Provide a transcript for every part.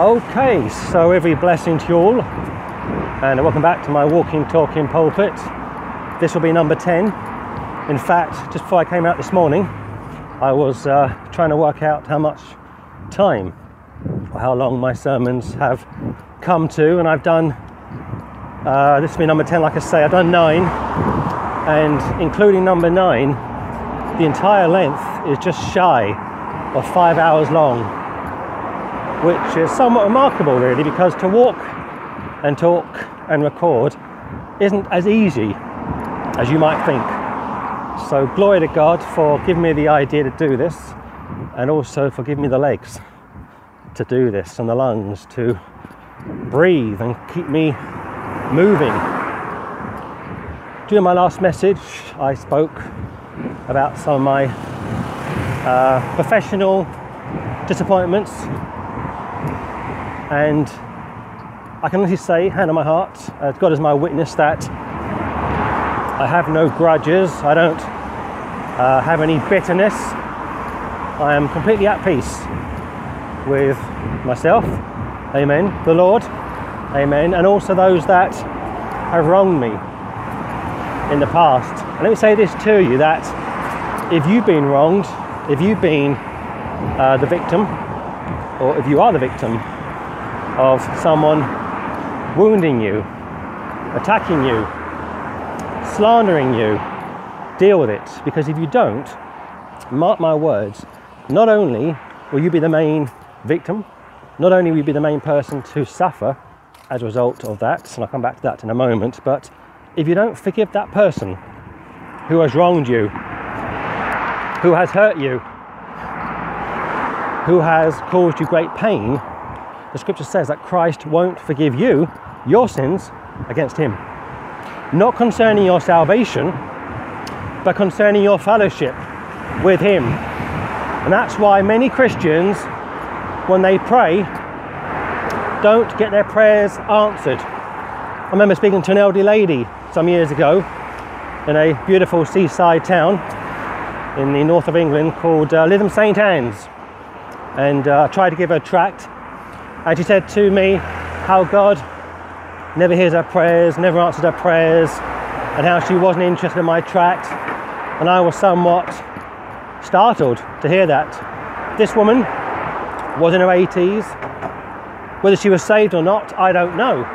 Okay, so every blessing to you all, and welcome back to my walking, talking pulpit. This will be number 10. In fact, just before I came out this morning, I was uh, trying to work out how much time or how long my sermons have come to, and I've done uh, this will be number 10, like I say, I've done nine, and including number nine, the entire length is just shy of five hours long which is somewhat remarkable really because to walk and talk and record isn't as easy as you might think. So glory to God for giving me the idea to do this and also for giving me the legs to do this and the lungs to breathe and keep me moving. During my last message, I spoke about some of my uh, professional disappointments and I can honestly say, hand on my heart, uh, God is my witness that I have no grudges, I don't uh, have any bitterness. I am completely at peace with myself, amen, the Lord, amen, and also those that have wronged me in the past. And let me say this to you that if you've been wronged, if you've been uh, the victim, or if you are the victim of someone wounding you, attacking you, slandering you, deal with it. Because if you don't, mark my words, not only will you be the main victim, not only will you be the main person to suffer as a result of that, and I'll come back to that in a moment, but if you don't forgive that person who has wronged you, who has hurt you, who has caused you great pain, the scripture says that Christ won't forgive you your sins against him. Not concerning your salvation, but concerning your fellowship with him. And that's why many Christians, when they pray, don't get their prayers answered. I remember speaking to an elderly lady some years ago in a beautiful seaside town in the north of England called uh, Lytham St Anne's. And uh, I tried to give her a tract and she said to me how God never hears her prayers, never answered her prayers, and how she wasn't interested in my tract. And I was somewhat startled to hear that. This woman was in her 80s. Whether she was saved or not, I don't know.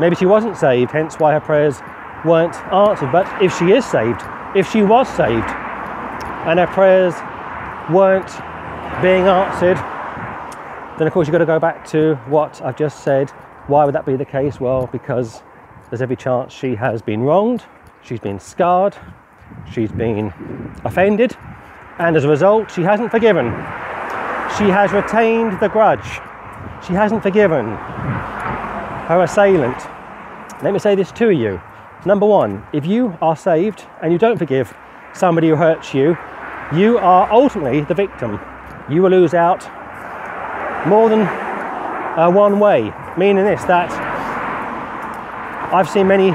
Maybe she wasn't saved, hence why her prayers weren't answered. But if she is saved, if she was saved, and her prayers weren't being answered, then of course you've got to go back to what I've just said. Why would that be the case? Well, because there's every chance she has been wronged, she's been scarred, she's been offended, and as a result, she hasn't forgiven. She has retained the grudge. She hasn't forgiven her assailant. Let me say this to you. Number one, if you are saved and you don't forgive somebody who hurts you, you are ultimately the victim. You will lose out more than uh, one way, meaning this that I've seen many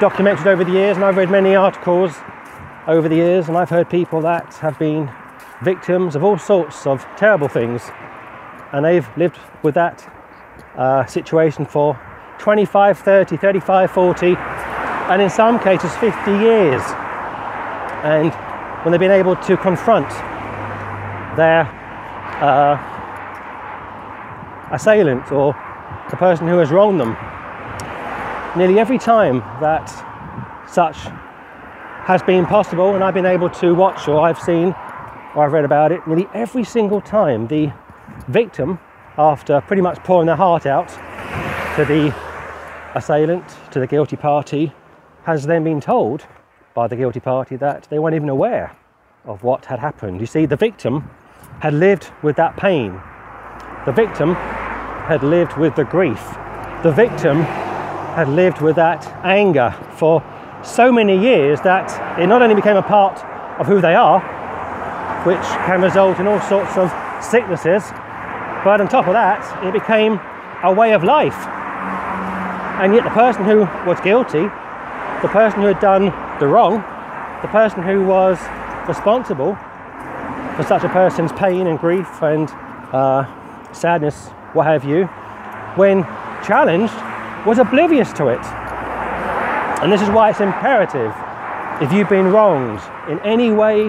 documented over the years and I've read many articles over the years and I've heard people that have been victims of all sorts of terrible things. And they've lived with that uh, situation for 25, 30, 35, 40 and in some cases 50 years. And when they've been able to confront their uh, assailant or the person who has wronged them. Nearly every time that such has been possible, and I've been able to watch or I've seen or I've read about it, nearly every single time the victim, after pretty much pouring their heart out to the assailant, to the guilty party, has then been told by the guilty party that they weren't even aware of what had happened. You see, the victim had lived with that pain. The victim had lived with the grief. The victim had lived with that anger for so many years that it not only became a part of who they are, which can result in all sorts of sicknesses, but on top of that, it became a way of life. And yet, the person who was guilty, the person who had done the wrong, the person who was responsible for such a person's pain and grief and uh, sadness what have you, when challenged, was oblivious to it. And this is why it's imperative, if you've been wronged in any way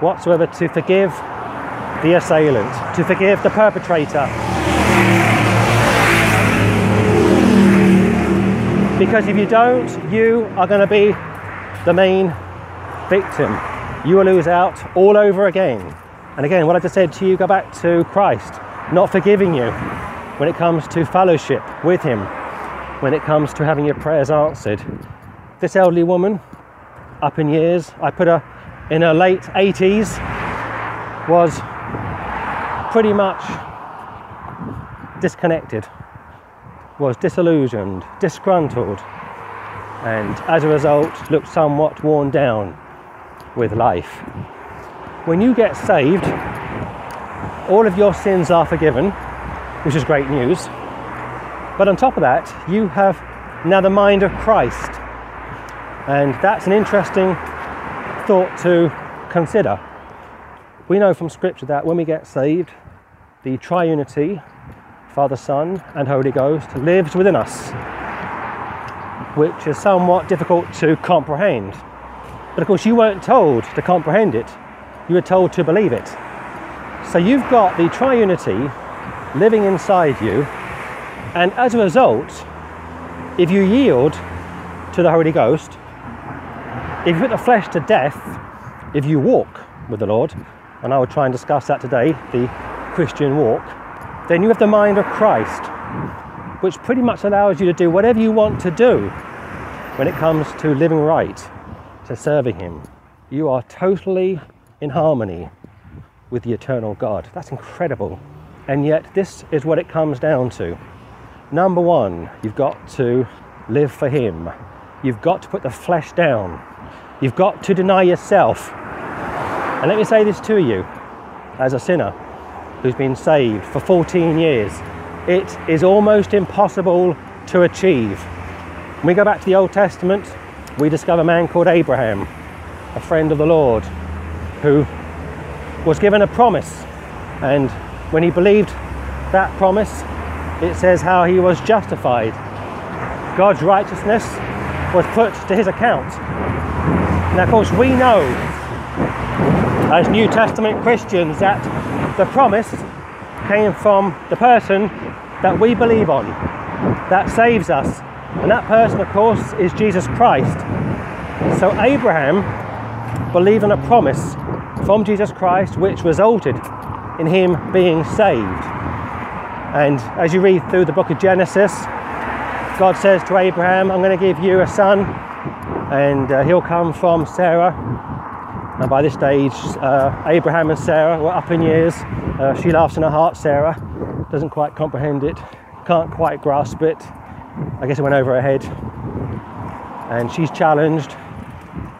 whatsoever, to forgive the assailant, to forgive the perpetrator. Because if you don't, you are going to be the main victim. You will lose out all over again. And again, what I just said to you, go back to Christ, not forgiving you when it comes to fellowship with Him, when it comes to having your prayers answered. This elderly woman, up in years, I put her in her late 80s, was pretty much disconnected, was disillusioned, disgruntled, and as a result looked somewhat worn down with life. When you get saved, all of your sins are forgiven, which is great news. But on top of that, you have now the mind of Christ. And that's an interesting thought to consider. We know from Scripture that when we get saved, the triunity, Father, Son, and Holy Ghost, lives within us, which is somewhat difficult to comprehend. But of course, you weren't told to comprehend it, you were told to believe it. So you've got the triunity living inside you, and as a result, if you yield to the Holy Ghost, if you put the flesh to death, if you walk with the Lord, and I will try and discuss that today, the Christian walk, then you have the mind of Christ, which pretty much allows you to do whatever you want to do when it comes to living right, to serving Him. You are totally in harmony with the eternal God. That's incredible. And yet, this is what it comes down to. Number one, you've got to live for Him. You've got to put the flesh down. You've got to deny yourself. And let me say this to you as a sinner who's been saved for 14 years. It is almost impossible to achieve. When we go back to the Old Testament, we discover a man called Abraham, a friend of the Lord, who was given a promise. And when he believed that promise, it says how he was justified. God's righteousness was put to his account. Now, of course, we know as New Testament Christians that the promise came from the person that we believe on, that saves us. And that person, of course, is Jesus Christ. So Abraham believed in a promise from Jesus Christ, which resulted in him being saved. And as you read through the book of Genesis, God says to Abraham, I'm going to give you a son, and uh, he'll come from Sarah. And by this stage, uh, Abraham and Sarah were up in years. Uh, she laughs in her heart, Sarah doesn't quite comprehend it, can't quite grasp it. I guess it went over her head. And she's challenged,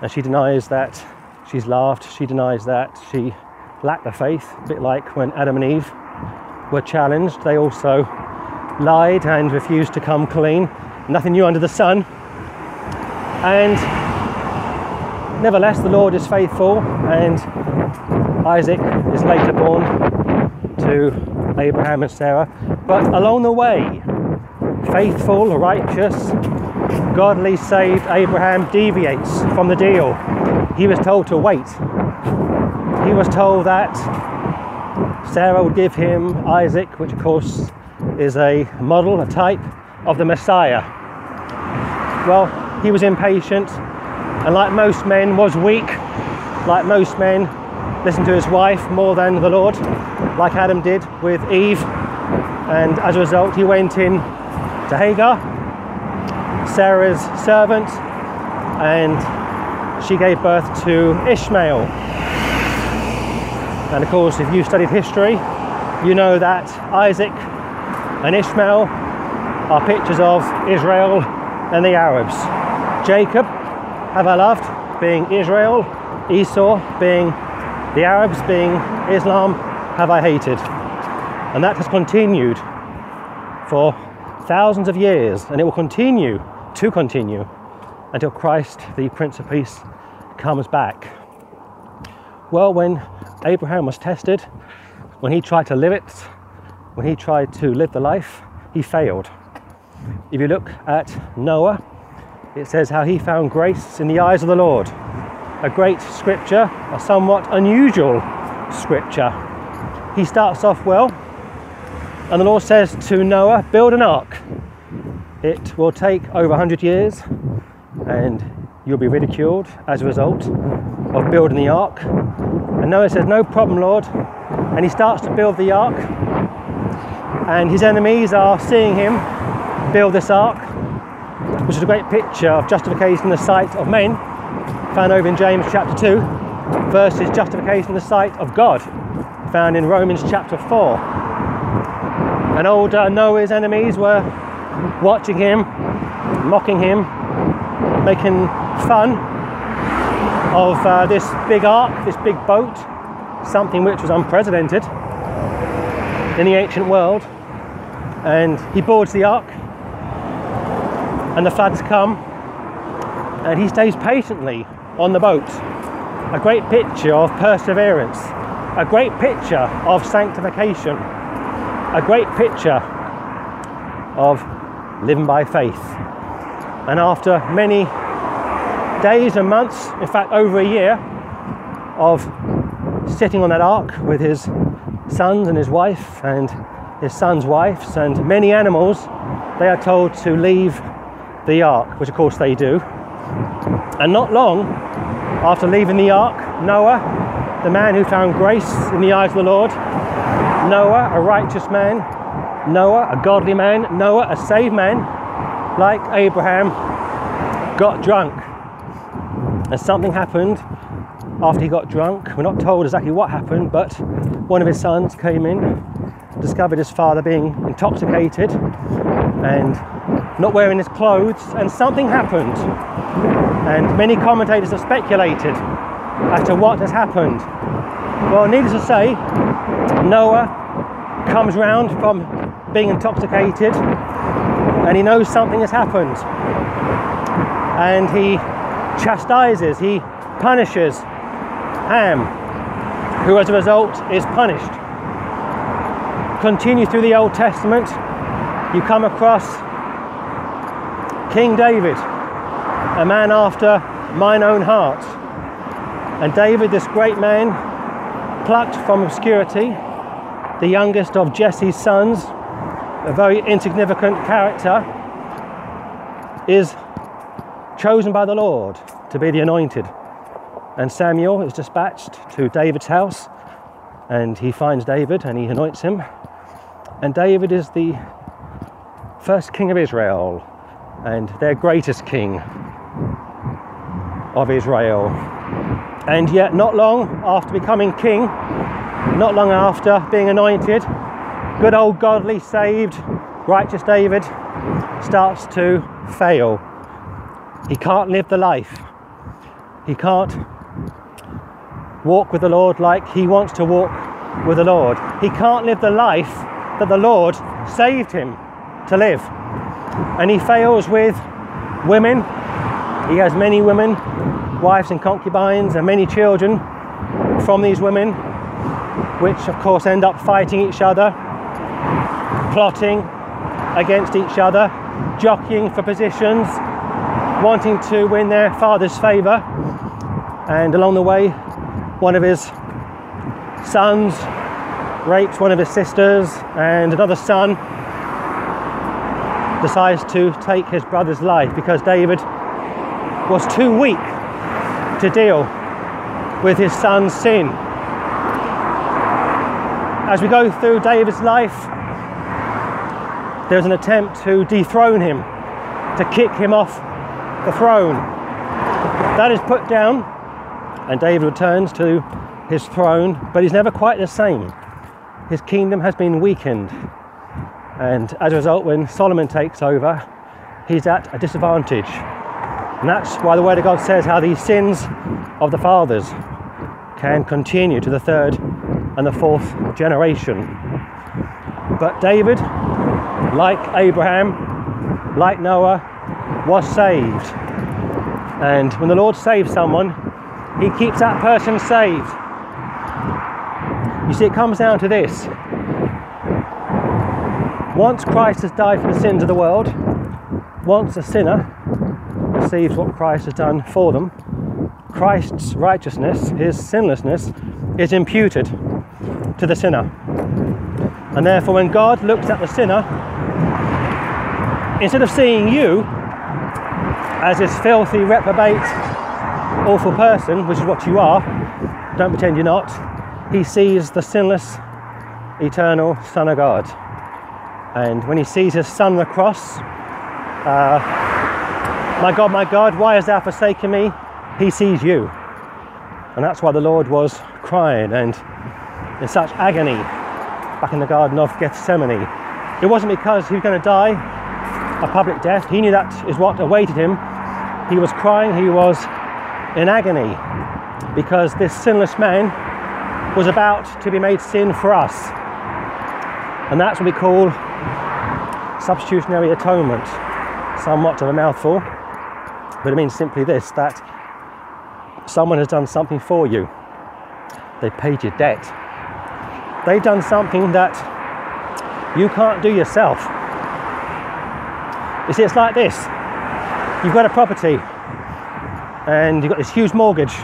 and she denies that She's laughed, she denies that. She lacked the faith, a bit like when Adam and Eve were challenged. They also lied and refused to come clean. Nothing new under the sun. And nevertheless, the Lord is faithful, and Isaac is later born to Abraham and Sarah. But along the way, faithful, righteous, godly, saved Abraham deviates from the deal he was told to wait. He was told that Sarah would give him Isaac, which of course is a model, a type of the Messiah. Well, he was impatient and, like most men, was weak. Like most men, listened to his wife more than the Lord, like Adam did with Eve. And as a result, he went in to Hagar, Sarah's servant, and she gave birth to Ishmael. And of course, if you've studied history, you know that Isaac and Ishmael are pictures of Israel and the Arabs. Jacob have I loved, being Israel, Esau being the Arabs, being Islam, have I hated. And that has continued for thousands of years, and it will continue to continue until Christ, the Prince of Peace, comes back. Well, when Abraham was tested, when he tried to live it, when he tried to live the life he failed. If you look at Noah, it says how he found grace in the eyes of the Lord. A great scripture, a somewhat unusual scripture. He starts off well, and the Lord says to Noah, Build an ark. It will take over 100 years, and you'll be ridiculed as a result of building the ark. And Noah says, No problem, Lord. And he starts to build the ark, and his enemies are seeing him build this ark, which is a great picture of justification in the sight of men, found over in James chapter 2, versus justification in the sight of God, found in Romans chapter 4. And old uh, Noah's enemies were watching him, mocking him, making fun of uh, this big ark, this big boat, something which was unprecedented in the ancient world. And he boards the ark, and the floods come, and he stays patiently on the boat. A great picture of perseverance, a great picture of sanctification, a great picture of living by faith. And after many days and months, in fact, over a year of sitting on that ark with his sons and his wife and his son's wives and many animals, they are told to leave the ark, which of course they do. And not long after leaving the ark, Noah, the man who found grace in the eyes of the Lord, Noah, a righteous man, Noah, a godly man, Noah, a saved man, like Abraham, got drunk. And something happened after he got drunk. We're not told exactly what happened, but one of his sons came in, discovered his father being intoxicated and not wearing his clothes, and something happened. And many commentators have speculated as to what has happened. Well, needless to say, Noah comes round from being intoxicated and he knows something has happened. And he chastises, he punishes Ham, who as a result is punished. Continue through the Old Testament, you come across King David, a man after mine own heart. And David, this great man, plucked from obscurity, the youngest of Jesse's sons, a very insignificant character, is chosen by the Lord to be the anointed. And Samuel is dispatched to David's house, and he finds David and he anoints him. And David is the first king of Israel, and their greatest king of Israel. And yet, not long after becoming king, not long after being anointed, good old godly, saved, righteous David starts to fail. He can't live the life. He can't walk with the Lord like he wants to walk with the Lord. He can't live the life that the Lord saved him to live and he fails with women. He has many women, wives and concubines, and many children from these women, which of course end up fighting each other, plotting against each other, jockeying for positions, wanting to win their father's favour. And along the way, one of his sons rapes one of his sisters, and another son decides to take his brother's life because David was too weak to deal with his son's sin. As we go through David's life, there's an attempt to dethrone him, to kick him off the throne. That is put down, and David returns to his throne, but he's never quite the same. His kingdom has been weakened and as a result, when Solomon takes over, he's at a disadvantage. And that's why the Word of God says how these sins of the fathers can continue to the third and the fourth generation. But David, like Abraham, like Noah, was saved. And when the Lord saves someone, he keeps that person saved. You see, it comes down to this Once Christ has died for the sins of the world, once a sinner receives what Christ has done for them, Christ's righteousness, his sinlessness, is imputed to the sinner. And therefore, when God looks at the sinner, instead of seeing you as this filthy, reprobate, awful person, which is what you are, don't pretend you're not, he sees the sinless, eternal Son of God. And when he sees his Son on the cross, uh, my God, my God, why hast thou forsaken me? He sees you. And that's why the Lord was crying and in such agony back in the Garden of Gethsemane. It wasn't because he was going to die a public death. He knew that is what awaited him. He was crying, he was in agony because this sinless man was about to be made sin for us. And that's what we call substitutionary atonement. Somewhat of a mouthful, but it means simply this that someone has done something for you. They've paid your debt. They've done something that you can't do yourself. You see, it's like this you've got a property and you've got this huge mortgage,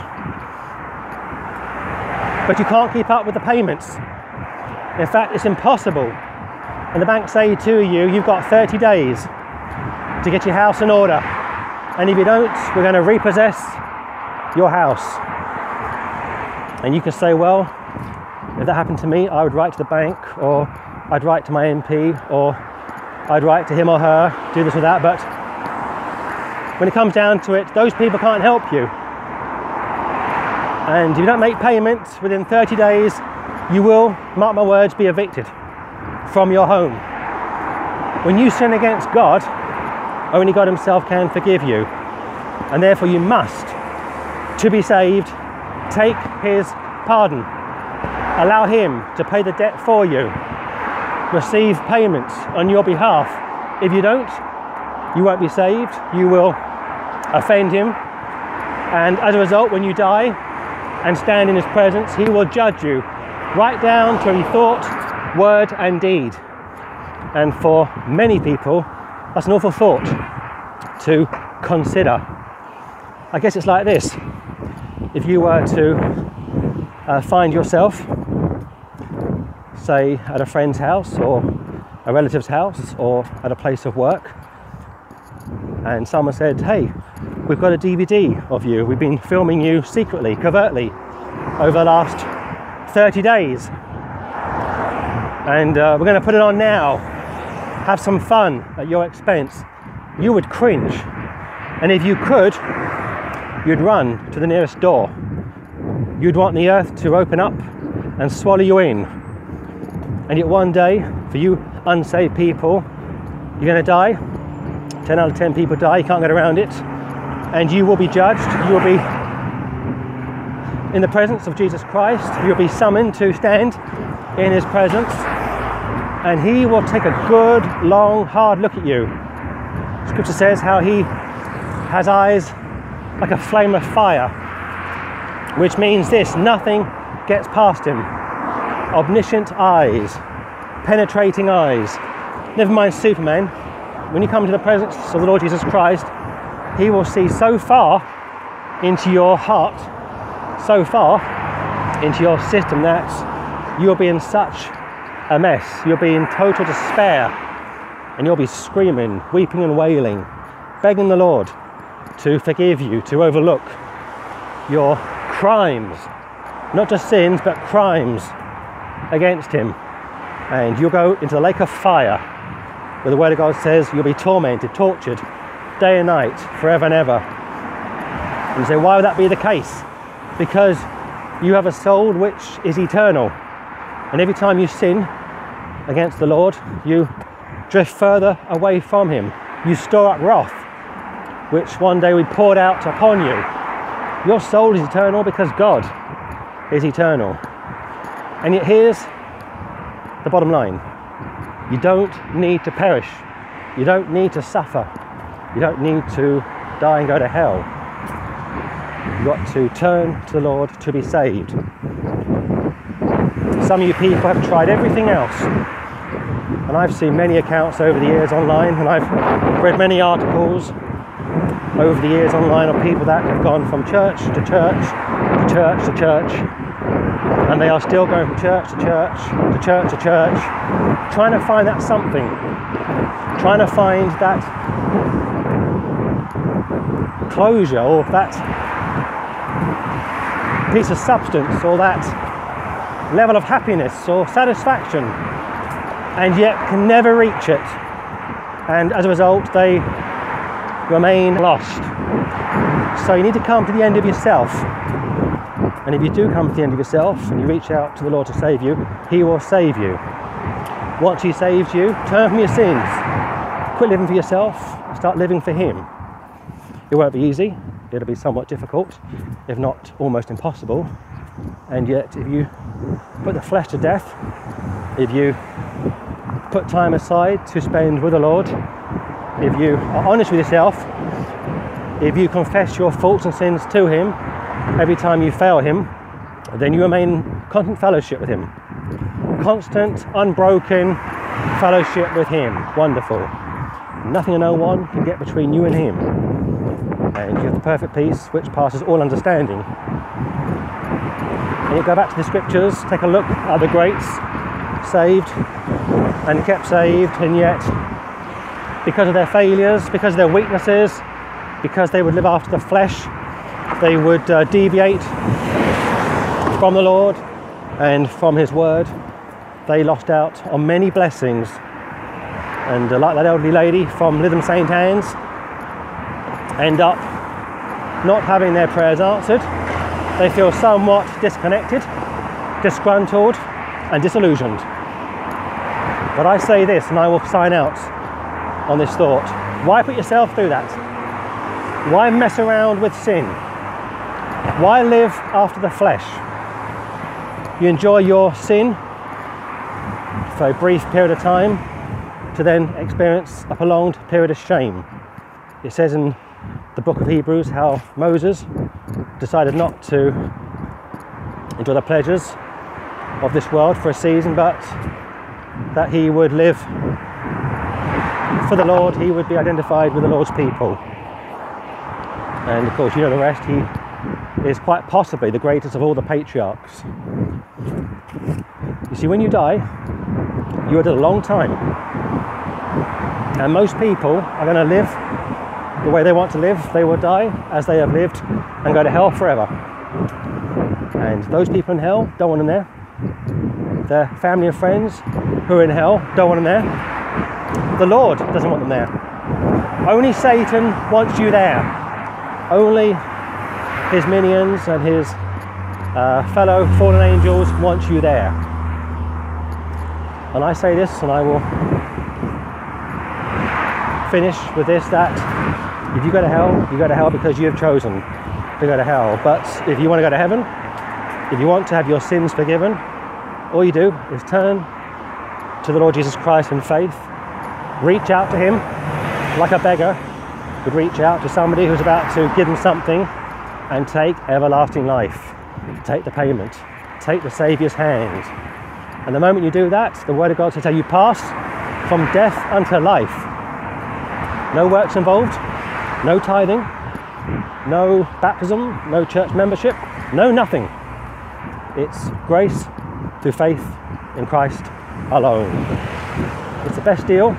but you can't keep up with the payments. In fact, it's impossible. And the bank say to you, you've got 30 days to get your house in order. And if you don't, we're going to repossess your house. And you can say, well, if that happened to me, I would write to the bank, or I'd write to my MP, or I'd write to him or her, do this or that. But when it comes down to it, those people can't help you. And if you don't make payments within 30 days, you will, mark my words, be evicted from your home. When you sin against God, only God Himself can forgive you. And therefore, you must, to be saved, take His pardon. Allow Him to pay the debt for you. Receive payments on your behalf. If you don't, you won't be saved. You will offend Him. And as a result, when you die and stand in His presence, He will judge you right down to every thought, word, and deed. And for many people, that's an awful thought to consider. I guess it's like this if you were to uh, find yourself, say, at a friend's house or a relative's house or at a place of work, and someone said, Hey, we've got a DVD of you, we've been filming you secretly, covertly, over the last 30 days, and uh, we're going to put it on now have some fun at your expense, you would cringe. And if you could, you'd run to the nearest door. You'd want the earth to open up and swallow you in. And yet, one day, for you unsaved people, you're going to die. 10 out of 10 people die, you can't get around it. And you will be judged. You will be in the presence of Jesus Christ. You'll be summoned to stand in his presence and he will take a good, long, hard look at you. Scripture says how he has eyes like a flame of fire, which means this nothing gets past him. Omniscient eyes, penetrating eyes. Never mind Superman, when you come to the presence of the Lord Jesus Christ, he will see so far into your heart, so far into your system that you'll be in such a mess. You'll be in total despair and you'll be screaming, weeping, and wailing, begging the Lord to forgive you, to overlook your crimes, not just sins, but crimes against Him. And you'll go into the lake of fire where the Word of God says you'll be tormented, tortured day and night, forever and ever. And you say, why would that be the case? Because you have a soul which is eternal. And every time you sin, against the Lord, you drift further away from Him. You store up wrath, which one day we poured out upon you. Your soul is eternal because God is eternal. And yet, here's the bottom line you don't need to perish, you don't need to suffer, you don't need to die and go to hell. You've got to turn to the Lord to be saved. Some of you people have tried everything else And I've seen many accounts over the years online, and I've read many articles over the years online of people that have gone from church to church to church to church, and they are still going from church to church to church to church, trying to find that something, trying to find that closure or that piece of substance or that level of happiness or satisfaction and yet can never reach it. And as a result, they remain lost. So you need to come to the end of yourself. And if you do come to the end of yourself and you reach out to the Lord to save you, He will save you. Once He saves you, turn from your sins. Quit living for yourself, start living for Him. It won't be easy, it'll be somewhat difficult, if not almost impossible. And yet, if you put the flesh to death, if you put time aside to spend with the Lord, if you are honest with yourself, if you confess your faults and sins to Him every time you fail Him, then you remain constant fellowship with Him. Constant, unbroken fellowship with Him. Wonderful. Nothing and no one can get between you and Him. And you have the perfect peace which passes all understanding. And you go back to the scriptures, take a look at the greats saved and kept saved, and yet because of their failures, because of their weaknesses, because they would live after the flesh, they would uh, deviate from the Lord and from His word. They lost out on many blessings. And uh, like that elderly lady from Lytham St. Anne's, end up not having their prayers answered. They feel somewhat disconnected, disgruntled, and disillusioned. But I say this, and I will sign out on this thought. Why put yourself through that? Why mess around with sin? Why live after the flesh? You enjoy your sin for a brief period of time to then experience a prolonged period of shame. It says in book of Hebrews how Moses decided not to enjoy the pleasures of this world for a season, but that he would live for the Lord, he would be identified with the Lord's people. And of course, you know the rest, he is quite possibly the greatest of all the patriarchs. You see, when you die, you are dead a long time. And most people are going to live the way they want to live. They will die as they have lived and go to hell forever. And those people in hell don't want them there. Their family and friends who are in hell don't want them there. The Lord doesn't want them there. Only Satan wants you there. Only his minions and his uh, fellow fallen angels want you there. And I say this, and I will finish with this that if you go to hell, you go to hell because you have chosen to go to hell. But if you want to go to heaven, if you want to have your sins forgiven, all you do is turn to the Lord Jesus Christ in faith reach out to him like a beggar would reach out to somebody who's about to give them something and take everlasting life. Take the payment, take the Saviour's hand. And the moment you do that, the Word of God says you pass from death unto life. No works involved, no tithing, no baptism, no church membership, no nothing. It's grace through faith in Christ alone. It's the best deal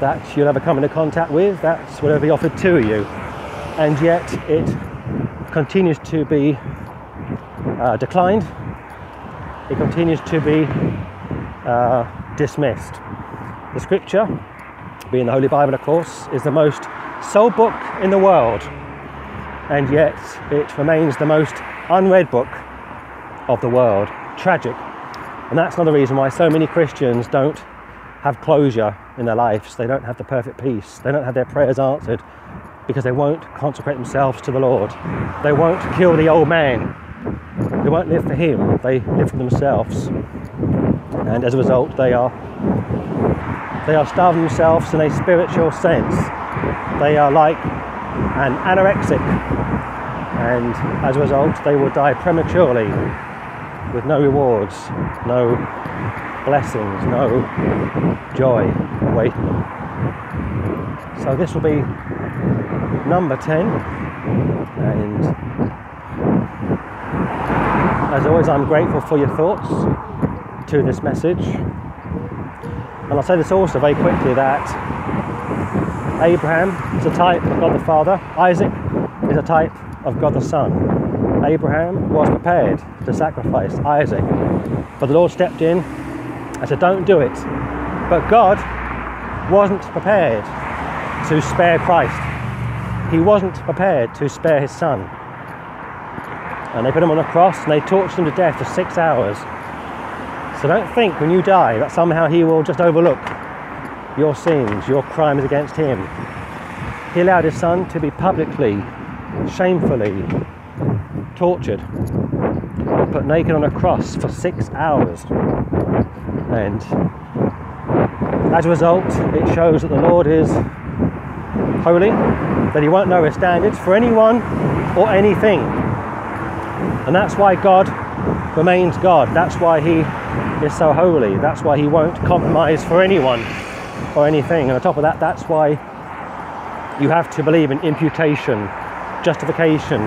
that you'll ever come into contact with. That's whatever be offered to you. And yet it continues to be uh, declined. It continues to be uh, dismissed. The scripture, being the Holy Bible, of course, is the most sold book in the world. And yet it remains the most unread book of the world. Tragic. And that's another reason why so many Christians don't have closure in their lives. They don't have the perfect peace. They don't have their prayers answered because they won't consecrate themselves to the Lord. They won't kill the old man. They won't live for Him. They live for themselves. And as a result, they are they are starving themselves in a spiritual sense. They are like an anorexic, and as a result, they will die prematurely with no rewards, no blessings, no joy awaiting them. So this will be number 10 and as always I'm grateful for your thoughts to this message. And I'll say this also very quickly that Abraham is a type of God the Father, Isaac is a type of God the Son. Abraham was prepared to sacrifice Isaac, but the Lord stepped in and said, Don't do it. But God wasn't prepared to spare Christ, He wasn't prepared to spare His Son. And they put him on a cross and they tortured him to death for six hours. So don't think when you die that somehow He will just overlook your sins, your crimes against Him. He allowed His Son to be publicly, shamefully tortured, put naked on a cross for six hours. And as a result, it shows that the Lord is holy, that He won't lower His standards for anyone or anything. And that's why God remains God. That's why He is so holy. That's why He won't compromise for anyone or anything. And on top of that, that's why you have to believe in imputation, justification,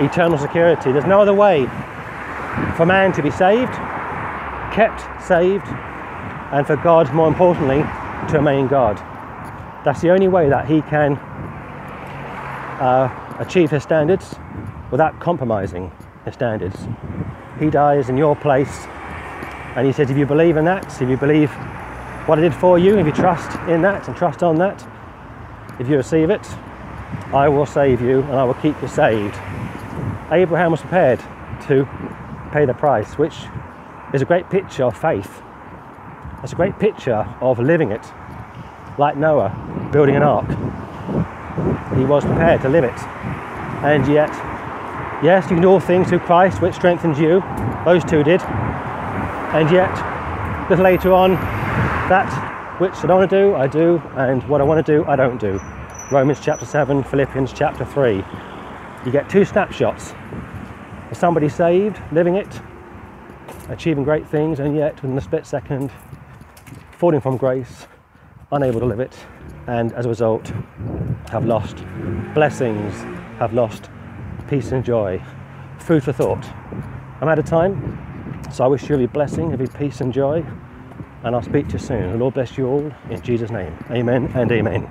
eternal security. There's no other way for man to be saved, kept saved, and for God, more importantly, to remain God. That's the only way that He can uh, achieve His standards without compromising His standards. He dies in your place, and He says, if you believe in that, if you believe what I did for you, if you trust in that and trust on that, if you receive it, I will save you and I will keep you saved. Abraham was prepared to pay the price, which is a great picture of faith. It's a great picture of living it, like Noah building an ark. He was prepared to live it. And yet, yes, you can do all things through Christ, which strengthens you. Those two did. And yet, a little later on, that which I don't want to do, I do, and what I want to do, I don't do. Romans chapter 7, Philippians chapter 3. You get two snapshots of somebody saved, living it, achieving great things, and yet within a split second, falling from grace, unable to live it, and as a result, have lost blessings, have lost peace and joy. Food for thought. I'm out of time, so I wish you every blessing, every peace and joy, and I'll speak to you soon. The Lord bless you all in Jesus' name. Amen and amen.